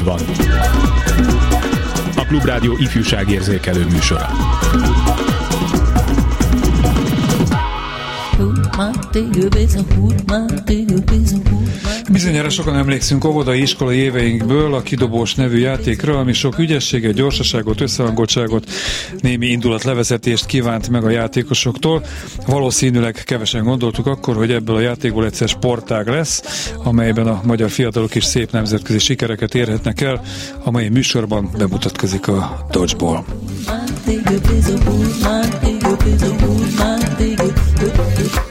itt van. A Klubrádió ifjúságérzékelő műsora. Bizonyára sokan emlékszünk óvodai iskolai éveinkből a kidobós nevű játékra, ami sok ügyességet, gyorsaságot, összehangoltságot, némi indulat levezetést kívánt meg a játékosoktól. Valószínűleg kevesen gondoltuk akkor, hogy ebből a játékból egyszer sportág lesz, amelyben a magyar fiatalok is szép nemzetközi sikereket érhetnek el. A mai műsorban bemutatkozik a Dodgeball.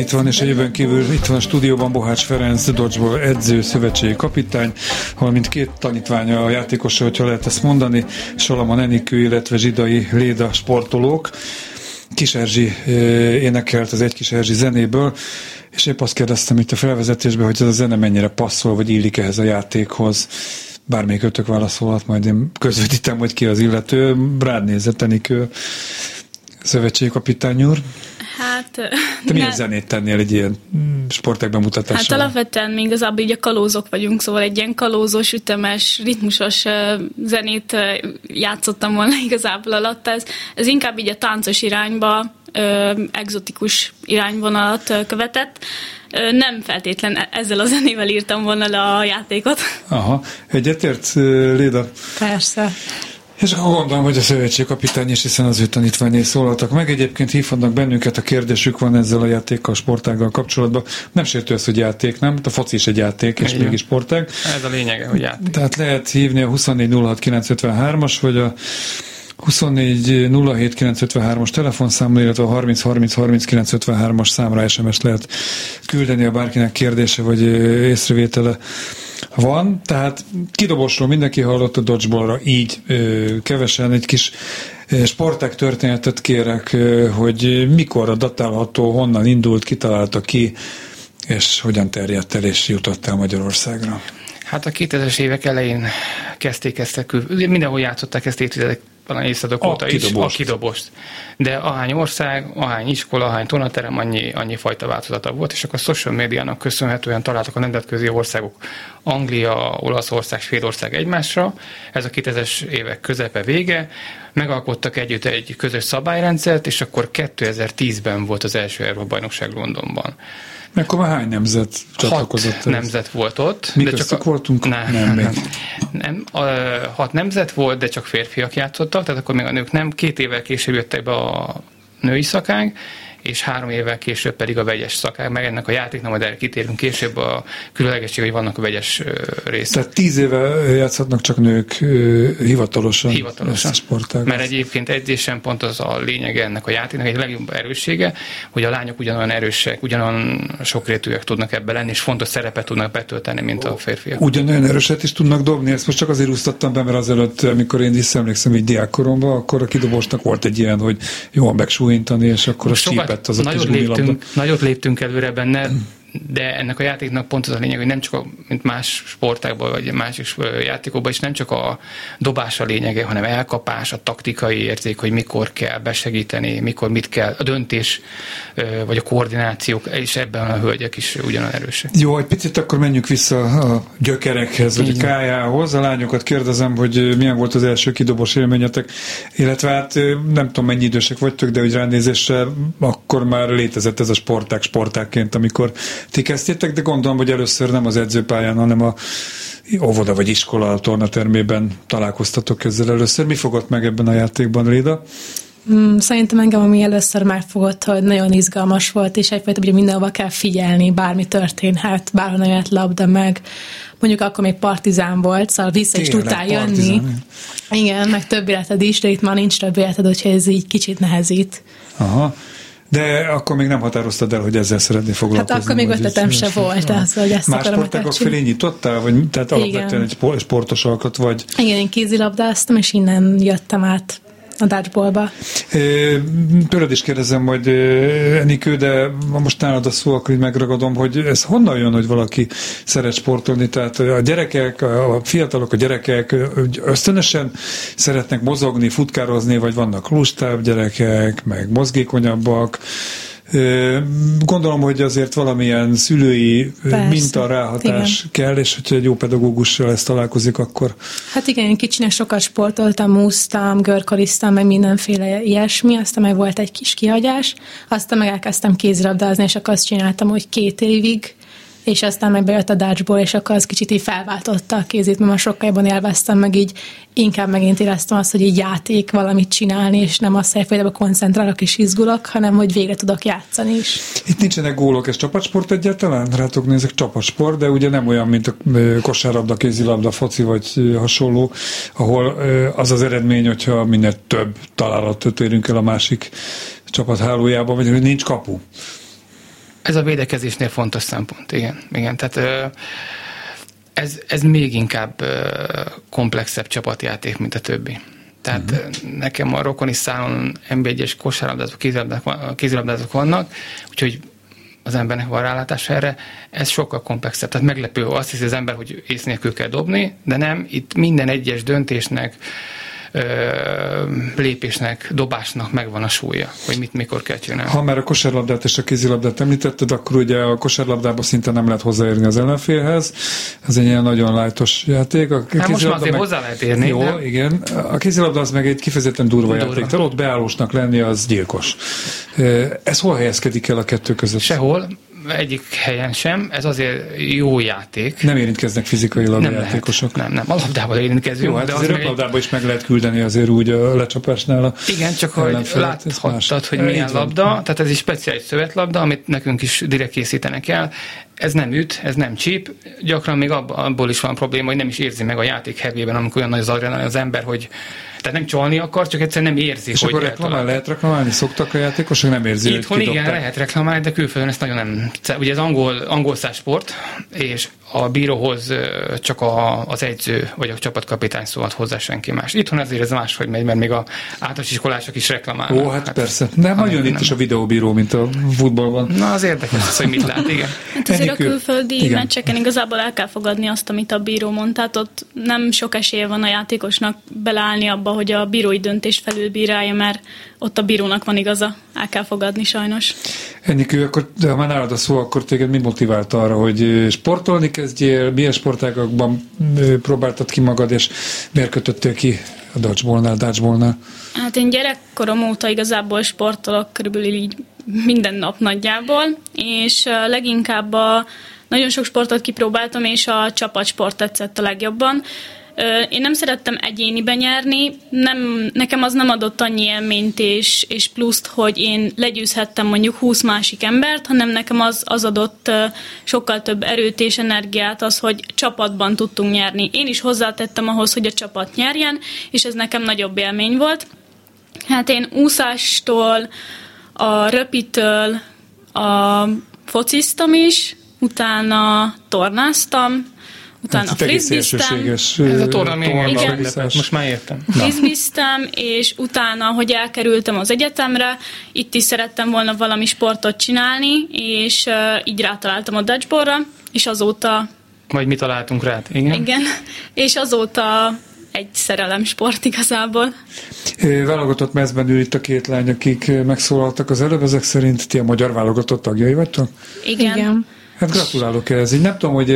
itt van, és a jövőn kívül itt van a stúdióban Bohács Ferenc, Dodgeball edző, szövetségi kapitány, valamint két tanítványa a játékosa, hogyha lehet ezt mondani, Salama Enikő, illetve Zsidai Léda sportolók. Kis Erzsi énekelt az Egy Kis Erzsi zenéből, és épp azt kérdeztem itt a felvezetésben, hogy ez a zene mennyire passzol, vagy illik ehhez a játékhoz. Bármelyik ötök válaszolhat, majd én közvetítem, hogy ki az illető. Rád nézett Enikő, szövetségi kapitány úr. Hát... Te milyen ne... zenét tennél egy ilyen sportek bemutatásra? Hát alapvetően még igazából így a kalózok vagyunk, szóval egy ilyen kalózos, ütemes, ritmusos zenét játszottam volna igazából alatt. Ez, ez inkább így a táncos irányba, egzotikus irányvonalat követett. Nem feltétlen e- ezzel a zenével írtam volna le a játékot. Aha. Egyetért, Léda? Persze. És akkor gondolom, hogy a szövetségkapitány is, hiszen az ő tanítványai szólaltak meg. Egyébként hívhatnak bennünket, a kérdésük van ezzel a játékkal, sportággal kapcsolatban. Nem sértő ez, hogy játék, nem? A foci is egy játék, és Igen. mégis sportág. Ez a lényege, hogy játék. Tehát lehet hívni a 2406953-as, vagy a 24 07 953-as telefonszámra, illetve a 30 30 30 953-as számra SMS lehet küldeni, a bárkinek kérdése vagy észrevétele van, tehát kidobosról mindenki hallott a dodgeballra, így kevesen egy kis sportek történetet kérek, hogy mikor datálható, honnan indult, kitalálta ki, és hogyan terjedt el és jutott el Magyarországra. Hát a 2000-es évek elején kezdték ezt, mindenhol játszották ezt évtizedek talán évszázadok óta is, a kidobost. De ahány ország, ahány iskola, ahány tonaterem, annyi, annyi fajta változata volt, és akkor a social médiának köszönhetően találtak a nemzetközi országok, Anglia, Olaszország, Svédország egymásra, ez a 2000-es évek közepe vége, megalkottak együtt egy közös szabályrendszert, és akkor 2010-ben volt az első Európa bajnokság Akkor már hány nemzet csatlakozott? Hat nemzet volt ott. Mi de csak a... voltunk? Nem, nem, még. nem. A, hat nemzet volt, de csak férfiak játszottak, tehát akkor még a nők nem. Két évvel később jöttek be a női szakák, és három évvel később pedig a vegyes szakák, meg ennek a játéknak majd erre kitérünk később a különlegesség, hogy vannak a vegyes részek. Tehát tíz éve játszhatnak csak nők hivatalosan, hivatalosan. sportág. Mert egyébként edzésen pont az a lényege ennek a játéknak, egy legjobb erőssége, hogy a lányok ugyanolyan erősek, ugyanolyan sokrétűek tudnak ebben lenni, és fontos szerepet tudnak betölteni, mint a férfiak. Ugyanolyan erőset is tudnak dobni, ezt most csak azért úsztattam be, mert azelőtt, amikor én visszaemlékszem egy diákkoromban, akkor a kidobósnak volt egy ilyen, hogy jól megsúlyintani, és akkor a nagyot léptünk, nagyot léptünk előre benne, de ennek a játéknak pont az a lényeg, hogy nem csak a, mint más sportákban, vagy másik játékokban is nem csak a dobás a lényege, hanem elkapás, a taktikai érzék, hogy mikor kell besegíteni, mikor mit kell, a döntés, vagy a koordinációk, és ebben a hölgyek is ugyanolyan erősek. Jó, egy picit akkor menjünk vissza a gyökerekhez, vagy a kájához. A lányokat kérdezem, hogy milyen volt az első kidobos élményetek, illetve hát nem tudom mennyi idősek vagytok, de hogy ránézéssel akkor már létezett ez a sporták sportákként, amikor ti kezdtétek, de gondolom, hogy először nem az edzőpályán, hanem a óvoda vagy iskola a tornatermében találkoztatok ezzel először. Mi fogott meg ebben a játékban, Réda? Mm, szerintem engem, ami először megfogott, hogy nagyon izgalmas volt, és egyfajta, hogy mindenhova kell figyelni, bármi történhet, bárhonnan jöhet labda meg. Mondjuk akkor még partizán volt, szóval vissza Tényleg, is tudtál jönni. Igen, meg több életed is, de itt már nincs több életed, úgyhogy ez így kicsit nehezít. Aha. De akkor még nem határoztad el, hogy ezzel szeretné foglalkozni. Hát akkor még ötletem se volt az, hogy ezt Más sportágok felé nyitottál? Vagy, tehát alapvetően egy sportos alkat vagy? Igen, én kézilabdáztam, és innen jöttem át a dodgeballba. Tőled is kérdezem majd, Enikő, de most nálad a szó, akkor így megragadom, hogy ez honnan jön, hogy valaki szeret sportolni? Tehát a gyerekek, a fiatalok, a gyerekek ösztönösen szeretnek mozogni, futkározni, vagy vannak lustább gyerekek, meg mozgékonyabbak, Gondolom, hogy azért valamilyen szülői Persze, minta ráhatás igen. kell, és hogyha egy jó pedagógussal ezt találkozik, akkor... Hát igen, én kicsinek sokat sportoltam, úsztam, görkoriztam, meg mindenféle ilyesmi, aztán meg volt egy kis kihagyás, aztán meg elkezdtem kézilabdázni, és akkor azt csináltam, hogy két évig és aztán meg bejött a dodgeball, és akkor az kicsit így felváltotta a kézét, mert már sokkal jobban élveztem, meg így inkább megint éreztem azt, hogy így játék valamit csinálni, és nem azt, hogy folyamatosan koncentrálok és izgulok, hanem hogy végre tudok játszani is. Itt nincsenek gólok, ez csapatsport egyáltalán? Rátok nézek csapatsport, de ugye nem olyan, mint a kosárlabda, kézilabda, foci vagy hasonló, ahol az az eredmény, hogyha minél több találatot érünk el a másik csapat hálójában, vagy hogy nincs kapu. Ez a védekezésnél fontos szempont, igen. igen tehát ez, ez még inkább komplexebb csapatjáték, mint a többi. Tehát uh-huh. nekem a rokoni szálon NB1-es kosárlabdázók, kézilabdázók vannak, úgyhogy az embernek van rálátás erre, ez sokkal komplexebb. Tehát meglepő, azt hiszi az ember, hogy ész nélkül kell dobni, de nem, itt minden egyes döntésnek lépésnek, dobásnak megvan a súlya, hogy mit mikor kell csinálni. Ha már a kosárlabdát és a kézilabdát említetted, akkor ugye a kosárlabdában szinte nem lehet hozzáérni az ellenfélhez. Ez egy ilyen nagyon lájtos játék. A hát most már azért meg... hozzá lehet érni. Jó, nem? igen. A kézilabda az meg egy kifejezetten durva, durva. játék. Tehát ott beállósnak lenni az gyilkos. Ez hol helyezkedik el a kettő között? Sehol egyik helyen sem, ez azért jó játék. Nem érintkeznek fizikailag nem a játékosok. Lehet. Nem, nem, a labdában érintkezünk. Jó, hát de azért az labdában egy... is meg lehet küldeni azért úgy a lecsapásnál a Igen, csak hogy láthattad, hogy milyen labda, tehát ez egy speciális szövetlabda, amit nekünk is direkt készítenek el. Ez nem üt, ez nem csíp, gyakran még abból is van probléma, hogy nem is érzi meg a játék hevében, amikor olyan nagy az az ember, hogy tehát nem csalni akar, csak egyszerűen nem érzi, És hogy akkor reklamál, lehet reklamálni? Szoktak a játékosok, nem érzi, Itthon hogy igen, lehet reklamálni, de külföldön ezt nagyon nem. Ugye ez angol, angol sport, és a bíróhoz csak a, az edző vagy a csapatkapitány szólhat hozzá senki más. Itthon azért ez máshogy megy, mert még a általános iskolások is reklamálnak. Ó, hát, hát persze. De nagyon itt nem. is a videóbíró, mint a futballban. Na, az érdekes, az, hogy mit lát, igen. Hát azért a külföldi igen. meccseken igazából el kell fogadni azt, amit a bíró mond. Tehát ott nem sok esélye van a játékosnak beleállni abba, hogy a bírói döntést felülbírálja, mert ott a bírónak van igaza. El kell fogadni sajnos. Ennikő, akkor de ha már nálad a szó, akkor téged mi motivált arra, hogy sportolni kezdjél, milyen sportágakban próbáltad ki magad, és miért kötöttél ki a dodgeballnál, dodgeballnál? Hát én gyerekkorom óta igazából sportolok körülbelül így minden nap nagyjából, és leginkább a nagyon sok sportot kipróbáltam, és a csapatsport tetszett a legjobban. Én nem szerettem egyéniben nyerni, nem, nekem az nem adott annyi élményt és, és pluszt, hogy én legyőzhettem mondjuk 20 másik embert, hanem nekem az, az adott sokkal több erőt és energiát az, hogy csapatban tudtunk nyerni. Én is hozzátettem ahhoz, hogy a csapat nyerjen, és ez nekem nagyobb élmény volt. Hát én úszástól, a röpitől, a fociztam is, utána tornáztam, utána hát frizbiztem. Ez a torna most már értem. Frizbiztem, és utána, hogy elkerültem az egyetemre, itt is szerettem volna valami sportot csinálni, és uh, így rátaláltam a dodgeballra, és azóta... Vagy mi találtunk rá, igen? Igen, és azóta egy szerelem sport igazából. Válogatott mezben ül itt a két lány, akik megszólaltak az előbb, ezek szerint ti a magyar válogatott tagjai vagytok? Igen. Igen. Hát gratulálok ehhez. Így nem tudom, hogy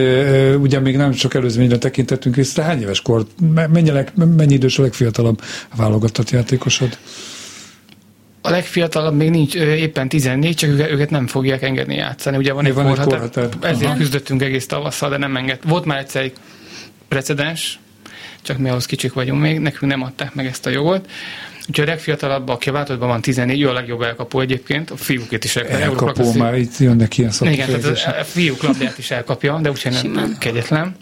ugye még nem sok előzményre tekintettünk vissza, hány éves kor, mennyi, mennyi idős a legfiatalabb válogatott játékosod? A legfiatalabb még nincs, éppen 14, csak őket nem fogják engedni játszani. Ugye van, egy, van korhatár, egy korhatár. Ezért Aha. küzdöttünk egész tavasszal, de nem enged. Volt már egyszer egy precedens, csak mi ahhoz kicsik vagyunk még, nekünk nem adták meg ezt a jogot. Úgyhogy a legfiatalabb, aki a változatban van 14, ő a legjobb elkapó egyébként, a fiúkét is elkapja. Elkapó, már itt jönnek ilyen Igen, tehát a fiúk labdát is elkapja, de úgyhogy nem, kegyetlen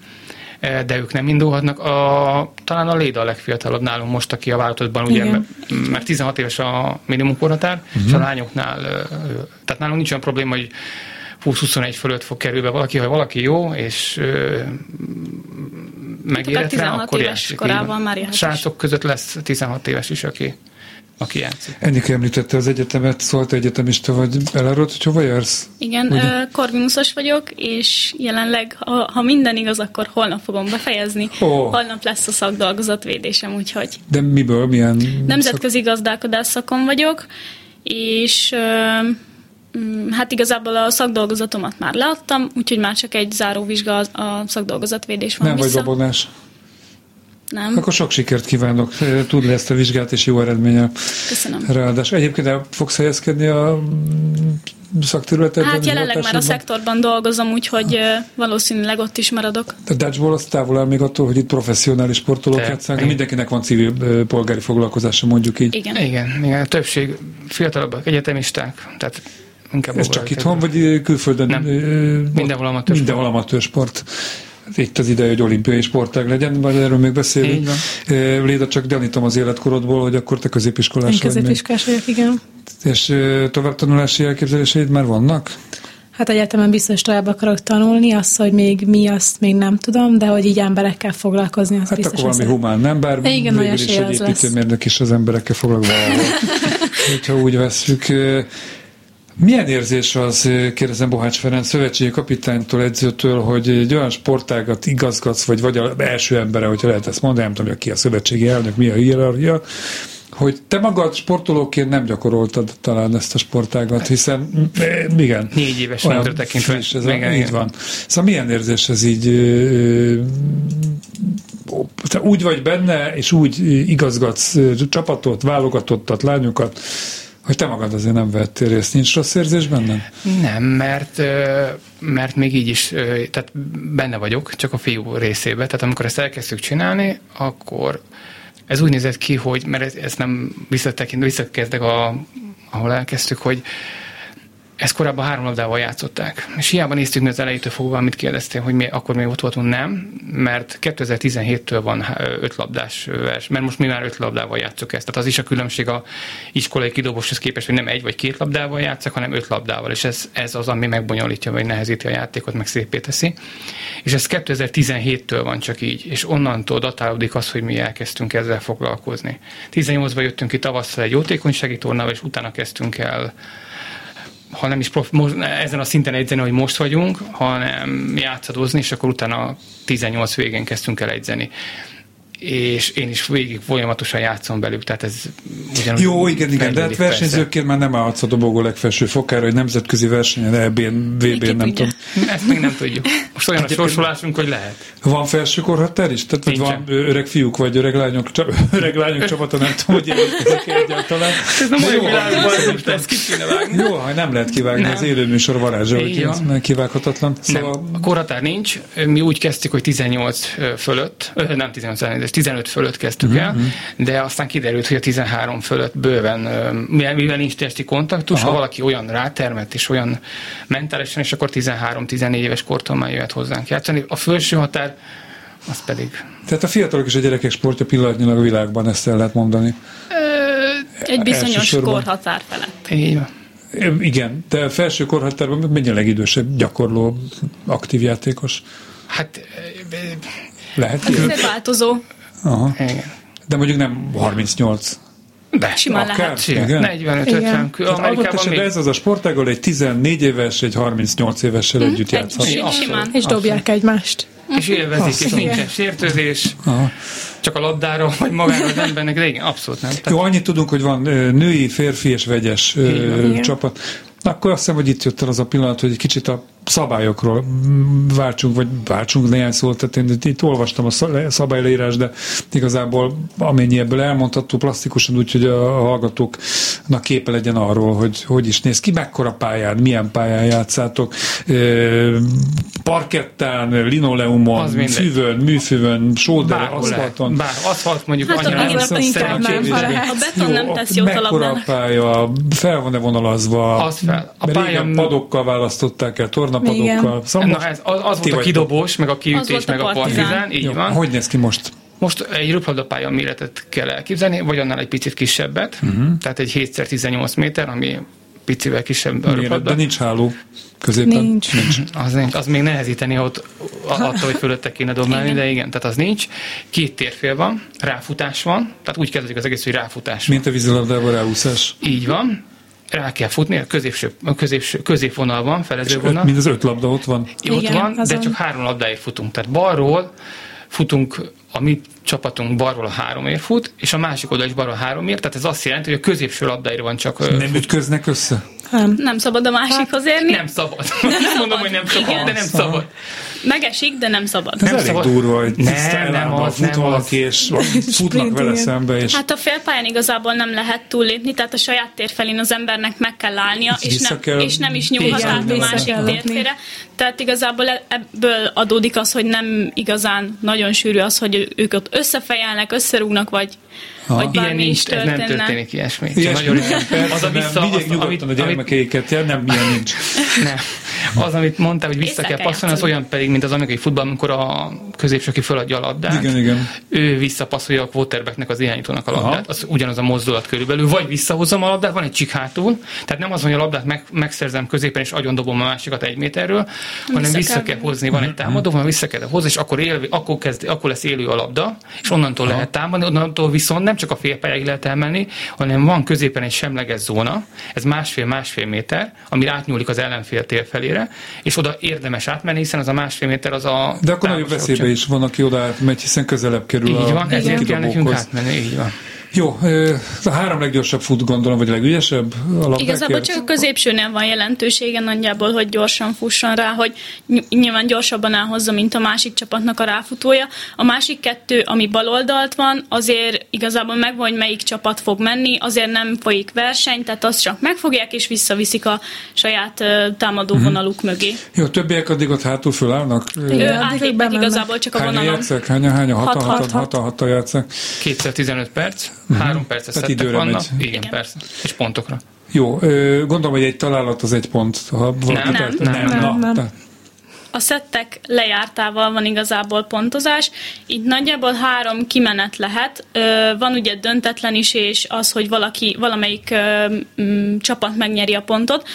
e, de ők nem indulhatnak. A, talán a Léda a legfiatalabb nálunk most, aki a változatban, ugye, mert, mert 16 éves a minimumkorhatár, uh-huh. és a lányoknál, tehát nálunk nincs olyan probléma, hogy 20-21 fölött fog kerülbe valaki, ha valaki jó, és megérett rá, akkor éves játszik. korában már jöhet Srácok között lesz 16 éves is, aki, aki játszik. Ennyik említette az egyetemet, szólt egyetemista vagy elárult, hogy hova jársz? Igen, uh, Corvinusos vagyok, és jelenleg, ha, ha minden igaz, akkor holnap fogom befejezni. Oh. Holnap lesz a szakdolgozatvédésem, úgyhogy... De miből, milyen... Nemzetközi szak... gazdálkodás szakon vagyok, és hát igazából a szakdolgozatomat már leadtam, úgyhogy már csak egy záróvizsga a szakdolgozatvédés van Nem vissza. vagy babonás? Nem. Akkor sok sikert kívánok. Tud le ezt a vizsgát, és jó eredménye. Köszönöm. Ráadás. Egyébként el fogsz helyezkedni a szakterületedben? Hát jelenleg már a szektorban dolgozom, úgyhogy valószínűleg ott is maradok. A dodgeball az távol el még attól, hogy itt professzionális sportolók játszanak, de mindenkinek van civil polgári foglalkozása, mondjuk így. Igen. Igen, igen. A többség fiatalabbak, egyetemisták, tehát Inkább Ez csak itthon, vagy külföldön? Nem. Mindenhol amatőr Mindenhol amatőr sport. Itt az ideje, hogy olimpiai sportág legyen, majd erről még beszélünk. Léda, csak gyanítom az életkorodból, hogy akkor te középiskolás Én vagy. középiskolás vagyok, igen. És továbbtanulási elképzeléseid már vannak? Hát egyetemen biztos tovább akarok tanulni, azt, hogy még mi, azt még nem tudom, de hogy így emberekkel foglalkozni, az hát biztos. akkor valami humán, nem? Bár Igen, végül is egy építőmérnök is az emberekkel foglalkozva. hogyha úgy veszük. Milyen érzés az, kérdezem Bohács Ferenc, szövetségi kapitánytól, edzőtől, hogy egy olyan sportágat igazgatsz, vagy vagy az első embere, hogyha lehet ezt mondani, nem tudom, ki a szövetségi elnök, mi a hierarchia, hogy te magad sportolóként nem gyakoroltad talán ezt a sportágat, hiszen igen. Négy éves nem tekintve. Ez a, így van. Szóval milyen érzés ez így te úgy vagy benne, és úgy igazgatsz csapatot, válogatottat, lányokat, hogy te magad azért nem vettél részt. Nincs rossz érzés benne? Nem, mert, mert még így is, tehát benne vagyok, csak a fiú részébe. Tehát amikor ezt elkezdtük csinálni, akkor ez úgy nézett ki, hogy, mert ezt nem visszatekint, visszakezdek, a, ahol elkezdtük, hogy ezt korábban három labdával játszották. És hiába néztük mi az elejétől fogva, amit kérdeztél, hogy mi akkor még ott voltunk, nem, mert 2017-től van öt labdás vers, mert most mi már öt labdával játszok ezt. Tehát az is a különbség a iskolai kidobóshoz képest, hogy nem egy vagy két labdával játszok, hanem öt labdával, és ez, ez az, ami megbonyolítja, vagy nehezíti a játékot, meg szépé teszi. És ez 2017-től van csak így, és onnantól datálódik az, hogy mi elkezdtünk ezzel foglalkozni. 18-ban jöttünk ki tavasszal egy jótékonysági tornával, és utána kezdtünk el ha nem is prof, most, ezen a szinten egyzeni, hogy most vagyunk, hanem játszadozni, és akkor utána 18 végén kezdtünk el egyzeni és én is végig folyamatosan játszom belük, tehát ez ugyanúgy... Jó, igen, igen, de hát versenyzőként már nem állhatsz a dobogó legfelső fokára, hogy nemzetközi versenyen, EB-n, VB-n, nem tudom. Ezt még nem tudjuk. Most olyan a sorsolásunk, hogy lehet. Van felső korhatár is? Tehát vagy van öreg fiúk, vagy öreg lányok, öreg lányok csapata, nem tudom, hogy jelentkezek egyáltalán. Ez nem olyan világban, ezt ki kéne vágni. Jó, ha nem lehet kivágni, nem. az élőműsor varázsa, hogy ez kivághatatlan. Szóval... Nem, a korhatár nincs. Mi úgy kezdtük, hogy 18 fölött, nem 18 elnézést, 15 fölött kezdtük el, de aztán kiderült, hogy a 13 fölött bőven, mivel, mivel nincs testi kontaktus, Aha. ha valaki olyan rátermett és olyan mentálisan, és akkor 13-14 éves kortól már jöhet hozzánk játszani. A felső határ az pedig. Tehát a fiatalok és a gyerekek sportja pillanatnyilag a világban, ezt el lehet mondani. Ö, egy bizonyos korhatár felett. Így van. Igen, de felső korhatárban mennyi a legidősebb gyakorló aktív játékos? Hát lehet. Hát ez változó. Aha. Igen. De mondjuk nem 38. De, simán Akár, lehet. Simán. 45-50 kül. Amerikában még... ez az a sport, ahol egy 14 éves, egy 38 évessel hmm, együtt játszhat. Simán. És dobják egymást. És élvezik, és nincsen sértőzés. Aha. Csak a labdáról, vagy magáról az embernek, de igen, abszolút nem. Tehát... Jó, annyit tudunk, hogy van női, férfi és vegyes csapat. Akkor azt hiszem, hogy itt jött el az a pillanat, hogy egy kicsit a szabályokról. Váltsunk, vagy váltsunk néhány szót, tehát én itt olvastam a szabályleírás, de igazából amennyi ebből elmondható plastikusan, úgyhogy a hallgatóknak képe legyen arról, hogy hogy is néz ki, mekkora pályán, milyen pályán játszátok, parkettán, linoleumon, füvön, műfüvön, sóder, aszfalton. Bár aszfalt mondjuk hát annyira nem, nem, nem, A beton nem tesz jót a. Mekkora pálya, fel van-e vonalazva, az fel. A pálya... padokkal választották el, tornapadokkal. Szóval Na, ez, az, az volt a kidobós, meg a kiütés, meg a partizán. Így Jó, van. Hogy néz ki most? Most egy röplabdapálya méretet kell elképzelni, vagy annál egy picit kisebbet, uh-huh. tehát egy 7x18 méter, ami picivel kisebb a De nincs háló középen. Nincs. nincs. Az, nincs. az még nehezíteni ott attól, hogy fölötte kéne dobálni, de igen, tehát az nincs. Két térfél van, ráfutás van, tehát úgy kezdődik az egész, hogy ráfutás Mint a vízilabdában ráúszás. Így van rá kell futni, a középső, a középső, középvonal van, felezővonal. Mind az öt labda ott van. Ott Igen, van, azon. de csak három labdáért futunk. Tehát balról futunk, a mi csapatunk balról a háromért fut, és a másik oldal is balról a háromért, tehát ez azt jelenti, hogy a középső labdáért van csak... Nem ütköznek össze? Nem. Nem szabad a másikhoz érni? Nem szabad. Nem, mondom, hogy nem szabad, Igen. de nem szabad. Megesik, de nem szabad. Ez nem elég szabad. durva, hogy nem, nem az, fut nem valaki, az. és futnak vele szembe. És... Hát a félpályán igazából nem lehet túllépni, tehát a saját tér felén az embernek meg kell állnia, és nem, kell... és nem is nyúlhat át a másik térfére. Tehát igazából e- ebből adódik az, hogy nem igazán nagyon sűrű az, hogy ők ott összefejelnek, összerúgnak, vagy Ha. Ilyen nincs, ez nem történik ilyesmi. ilyesmi. Nagyon persze, az a vissza, nem, vigyék nyugodtan a gyermekeiket, amit, nem, ilyen nincs. Nem. Az, amit mondtál, hogy vissza kell passzolni, az olyan pedig, mint az amerikai futball, amikor a középső, aki föladja a labdát, igen, igen. ő visszapasszolja a quarterbacknek az irányítónak a labdát, Aha. az ugyanaz a mozdulat körülbelül, vagy visszahozom a labdát, van egy csik hátul, tehát nem az, hogy a labdát meg, megszerzem középen, és agyon dobom a másikat egy méterről, hanem vissza, vissza kell, hozni, van egy mhm. támadó, van vissza kell hozni, és akkor, él, akkor, kezd, akkor lesz élő a labda, és onnantól Aha. lehet támadni, onnantól viszont nem csak a félpályáig lehet elmenni, hanem van középen egy semleges zóna, ez másfél-másfél méter, ami átnyúlik az ellenfél tér felére, és oda érdemes átmenni, hiszen az a másfél méter az a... De akkor nagyobb veszélybe is van, aki oda átmegy, hiszen közelebb kerül így a van, ezért kell nekünk átmenni, így van. Jó, a három leggyorsabb fut gondolom, vagy legügyesebb a Igazából csak a középsőnél van jelentősége nagyjából, hogy gyorsan fusson rá, hogy nyilván gyorsabban elhozza, mint a másik csapatnak a ráfutója. A másik kettő, ami baloldalt van, azért igazából megvan, hogy melyik csapat fog menni, azért nem folyik verseny, tehát azt csak megfogják és visszaviszik a saját támadó mhm. vonaluk mögé. Jó, többiek addig ott hátul fölállnak? Átlépnek igazából csak a vonalon. Hányan játszák? Hányan, hányan? Hatan, hatan, hatan, hatan játszák? Kétszer 15 perc. Uh-huh. Három perces Tehát időre vannak. Megy. Igen, Igen, persze. És pontokra. Jó, gondolom, hogy egy találat az egy pont. Ha nem, nem, nem, nem, nem, nem. nem. A szettek lejártával van igazából pontozás. Itt nagyjából három kimenet lehet. Van ugye döntetlen is, és az, hogy valaki, valamelyik csapat megnyeri a pontot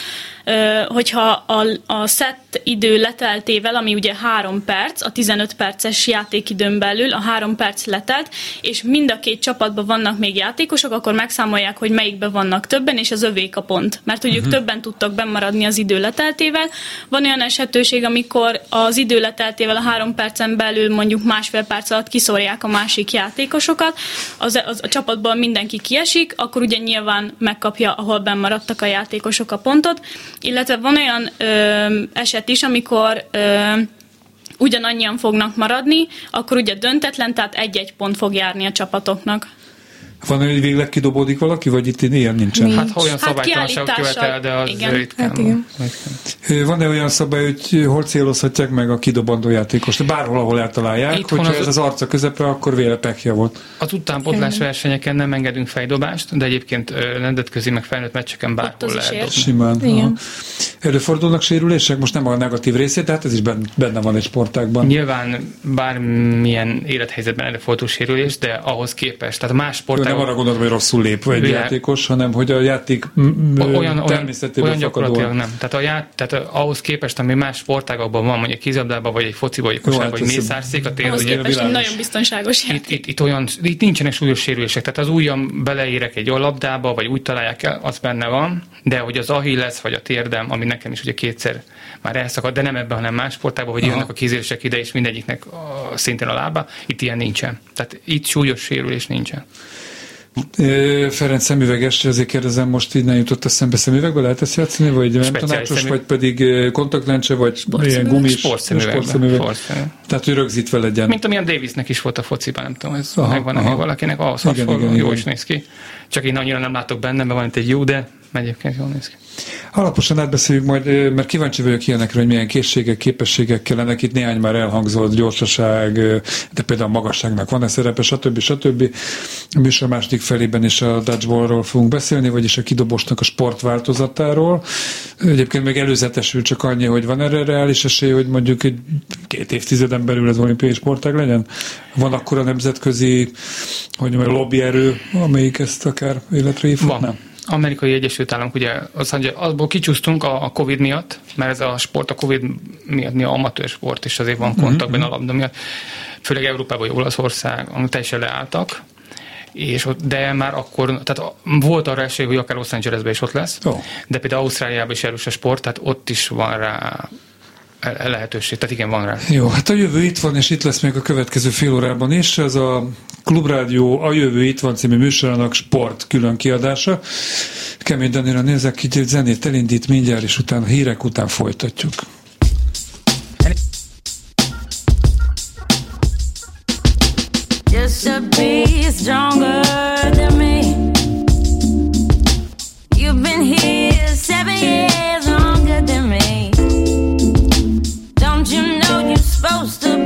hogyha a, a szett idő leteltével, ami ugye három perc, a 15 perces játékidőn belül a három perc letelt, és mind a két csapatban vannak még játékosok, akkor megszámolják, hogy melyikben vannak többen, és az övék a pont. Mert hogy uh-huh. többen tudtak bemaradni az idő leteltével. Van olyan esetőség, amikor az idő leteltével a három percen belül mondjuk másfél perc alatt kiszórják a másik játékosokat, az, az a csapatban mindenki kiesik, akkor ugye nyilván megkapja, ahol bemaradtak a játékosok a pontot, illetve van olyan ö, eset is, amikor ö, ugyanannyian fognak maradni, akkor ugye döntetlen, tehát egy-egy pont fog járni a csapatoknak. Van hogy végleg kidobódik valaki, vagy itt ilyen nincsen? Nincs. Hát ha olyan hát szabálytalanság követel, de az igen. ritkán. Hát igen. Van-e olyan szabály, hogy hol célozhatják meg a kidobandó játékost? Bárhol, ahol eltalálják, Itthon hogyha az... ez az arca közepe, akkor véle pekje volt. Az utánpótlás versenyeken nem engedünk fejdobást, de egyébként nemzetközi meg felnőtt meccseken bárhol lehet dobni. Simán. Igen. Előfordulnak sérülések? Most nem a negatív részét, tehát ez is benne van egy sportákban. Nyilván bármilyen élethelyzetben előfordul sérülés, de ahhoz képest, tehát más sportákban nem arra gondolom, hogy rosszul lép egy Világ... játékos, hanem hogy a játék olyan, természetében olyan gyakorlatilag nem. Tehát, a ját, tehát ahhoz képest, ami más sportágakban van, mondjuk kézabdában, vagy egy foci, vagy egy kosár, vagy mészárszék, a tér, ugye, nagyon biztonságos játék. Itt, itt, itt, olyan, itt nincsenek súlyos sérülések, tehát az ujjam beleérek egy labdába, vagy úgy találják el, az benne van, de hogy az ahilles, vagy a térdem, ami nekem is ugye kétszer már elszakadt, de nem ebben, hanem más sportágban, hogy Aha. jönnek a kézélések ide, és mindegyiknek a, szintén a lába. Itt ilyen nincsen. Tehát itt súlyos sérülés nincsen. Ferenc szemüveges, ezért kérdezem, most így nem jutott a szembe szemüvegbe, lehet ezt játszani, vagy nem tanácsos, vagy pedig kontaktlencse, vagy ilyen gumis sportszemüveg. Tehát, hogy rögzítve legyen. Mint amilyen Davisnek is volt a fociban, nem tudom, ez aha, megvan aha. valakinek, ahhoz igen, igen, jó igen. is néz ki. Csak én annyira nem látok benne, mert van itt egy jó, de egyébként jól néz ki. Alaposan átbeszéljük majd, mert kíváncsi vagyok ilyenekre, hogy milyen készségek, képességek kellenek. Itt néhány már elhangzott, gyorsaság, de például a magasságnak van-e szerepe, stb. stb. A műsor második felében is a dodgeballról fogunk beszélni, vagyis a kidobósnak a sportváltozatáról. Egyébként még előzetesül csak annyi, hogy van erre reális esély, hogy mondjuk egy két évtizeden belül ez olimpiai sportág legyen? Van akkor a nemzetközi, hogy mondjam, lobbyerő, amelyik ezt akár életre hívhatná? Van amerikai Egyesült Államok, ugye az, azból kicsúsztunk a, a Covid miatt, mert ez a sport a Covid miatt mi a amatőr sport, és azért van kontakt benne a labda miatt. Főleg Európában, Olaszország, amik teljesen leálltak, és de már akkor, tehát volt arra esély, hogy akár Los Angelesben is ott lesz, oh. de például Ausztráliában is erős a sport, tehát ott is van rá lehetőség, tehát igen, van rá. Jó, hát a jövő itt van, és itt lesz még a következő fél órában is. Ez a Klubrádió A Jövő Itt Van című műsorának sport külön kiadása. Kemény Danira nézek, így egy zenét elindít mindjárt, és utána hírek után folytatjuk. Just to be stronger supposed to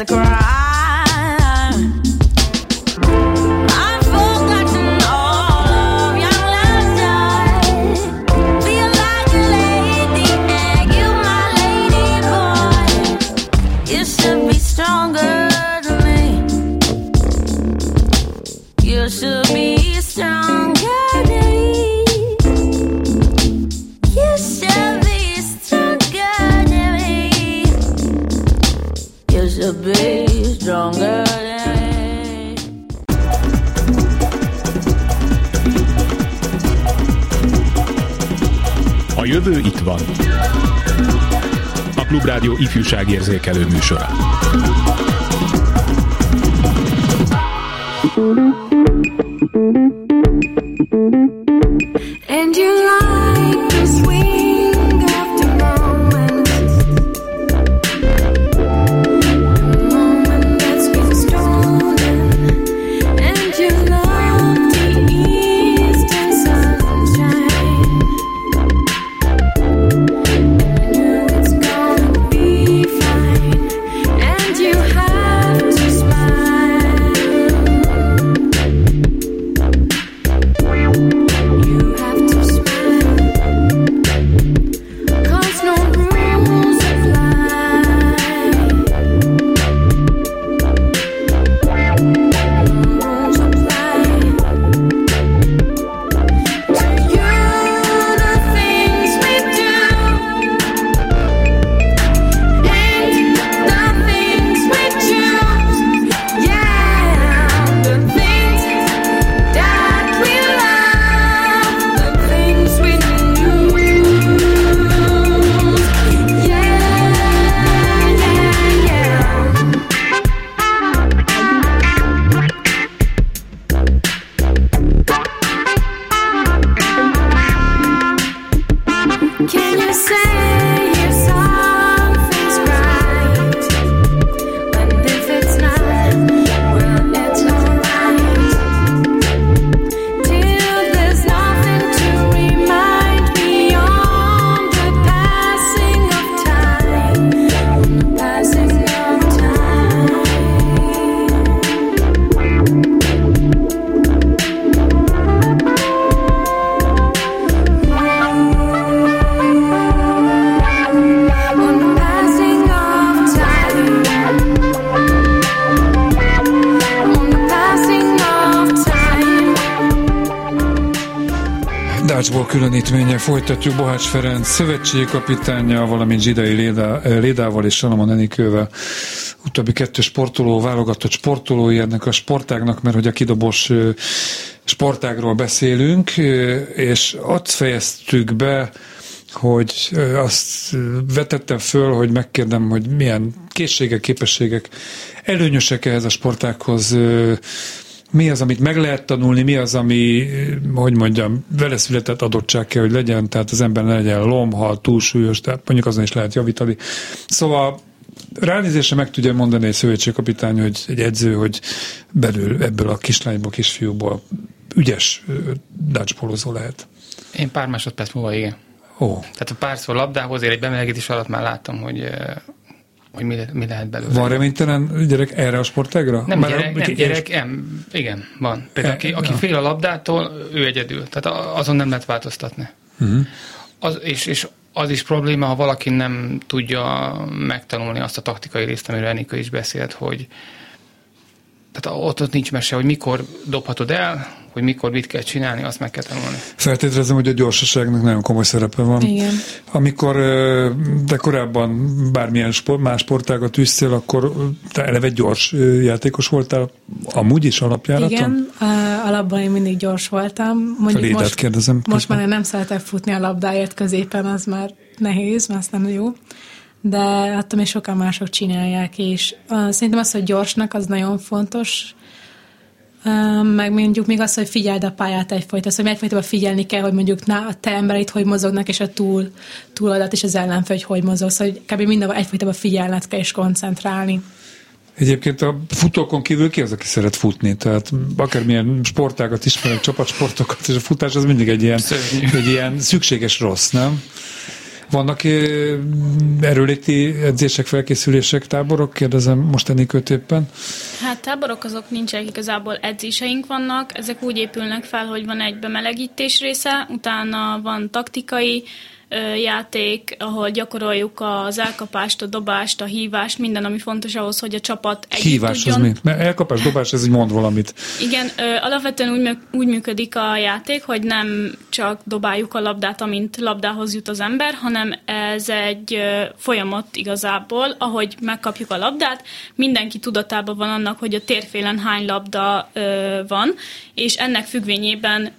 ifjúságérzékelő műsora. And you like the folytatjuk Bohács Ferenc szövetségi kapitánya, valamint Zsidai Léda, Lédával és Salamon Enikővel. Utóbbi kettő sportoló, válogatott sportolói ennek a sportágnak, mert hogy a kidobos sportágról beszélünk, és ott fejeztük be, hogy azt vetettem föl, hogy megkérdem, hogy milyen készségek, képességek előnyösek ehhez a sportákhoz, mi az, amit meg lehet tanulni, mi az, ami, hogy mondjam, vele született adottság kell, hogy legyen, tehát az ember ne legyen lomha, túlsúlyos, tehát mondjuk azon is lehet javítani. Szóval ránézésre meg tudja mondani egy szövetségkapitány, hogy egy edző, hogy belül ebből a kislányból, kisfiúból ügyes dodgeballozó lehet. Én pár másodperc múlva igen. Ó. Tehát a párszor labdához ér egy bemelegítés alatt már láttam, hogy hogy mi, mi lehet belőle. Van reménytelen gyerek erre a sportágra? Nem Már gyerek, nem, gyerek nem, igen, van. Például aki, aki fél a labdától, ő egyedül. Tehát azon nem lehet változtatni. Uh-huh. Az, és, és az is probléma, ha valaki nem tudja megtanulni azt a taktikai részt, amiről Enika is beszélt, hogy tehát ott, ott nincs mese, hogy mikor dobhatod el, hogy mikor mit kell csinálni, azt meg kell tanulni. Feltételezem, hogy a gyorsaságnak nagyon komoly szerepe van. Igen. Amikor de korábban bármilyen sport, más sportágat üztél, akkor te eleve gyors játékos voltál, amúgy is alapjáraton? Igen, alapban én mindig gyors voltam. Mondjuk most, kérdezem. Most már én nem szeretek futni a labdáért középen, az már nehéz, mert az nem jó de attól még sokan mások csinálják, és uh, szerintem az, hogy gyorsnak, az nagyon fontos, meg mondjuk még az, hogy figyeld a pályát egyfajta, szóval egyfajta figyelni kell, hogy mondjuk na, a te embereit hogy mozognak, és a túl, túladat és az ellenfő, hogy hogy mozog, szóval kb. mindenben egyfajta figyelned kell és koncentrálni. Egyébként a futókon kívül ki az, aki szeret futni? Tehát akármilyen sportágat ismerek, csapatsportokat, és a futás az mindig egy ilyen, egy ilyen szükséges rossz, nem? Vannak erőléti edzések, felkészülések, táborok? Kérdezem most Enikőt éppen. Hát táborok azok nincsenek, igazából edzéseink vannak. Ezek úgy épülnek fel, hogy van egy bemelegítés része, utána van taktikai, játék, ahol gyakoroljuk az elkapást, a dobást, a hívást, minden, ami fontos ahhoz, hogy a csapat együtt Hívás tudjon. az mi? Mert elkapás, dobás, ez így mond valamit. Igen, alapvetően úgy, úgy működik a játék, hogy nem csak dobáljuk a labdát, amint labdához jut az ember, hanem ez egy folyamat igazából, ahogy megkapjuk a labdát, mindenki tudatában van annak, hogy a térfélen hány labda van, és ennek függvényében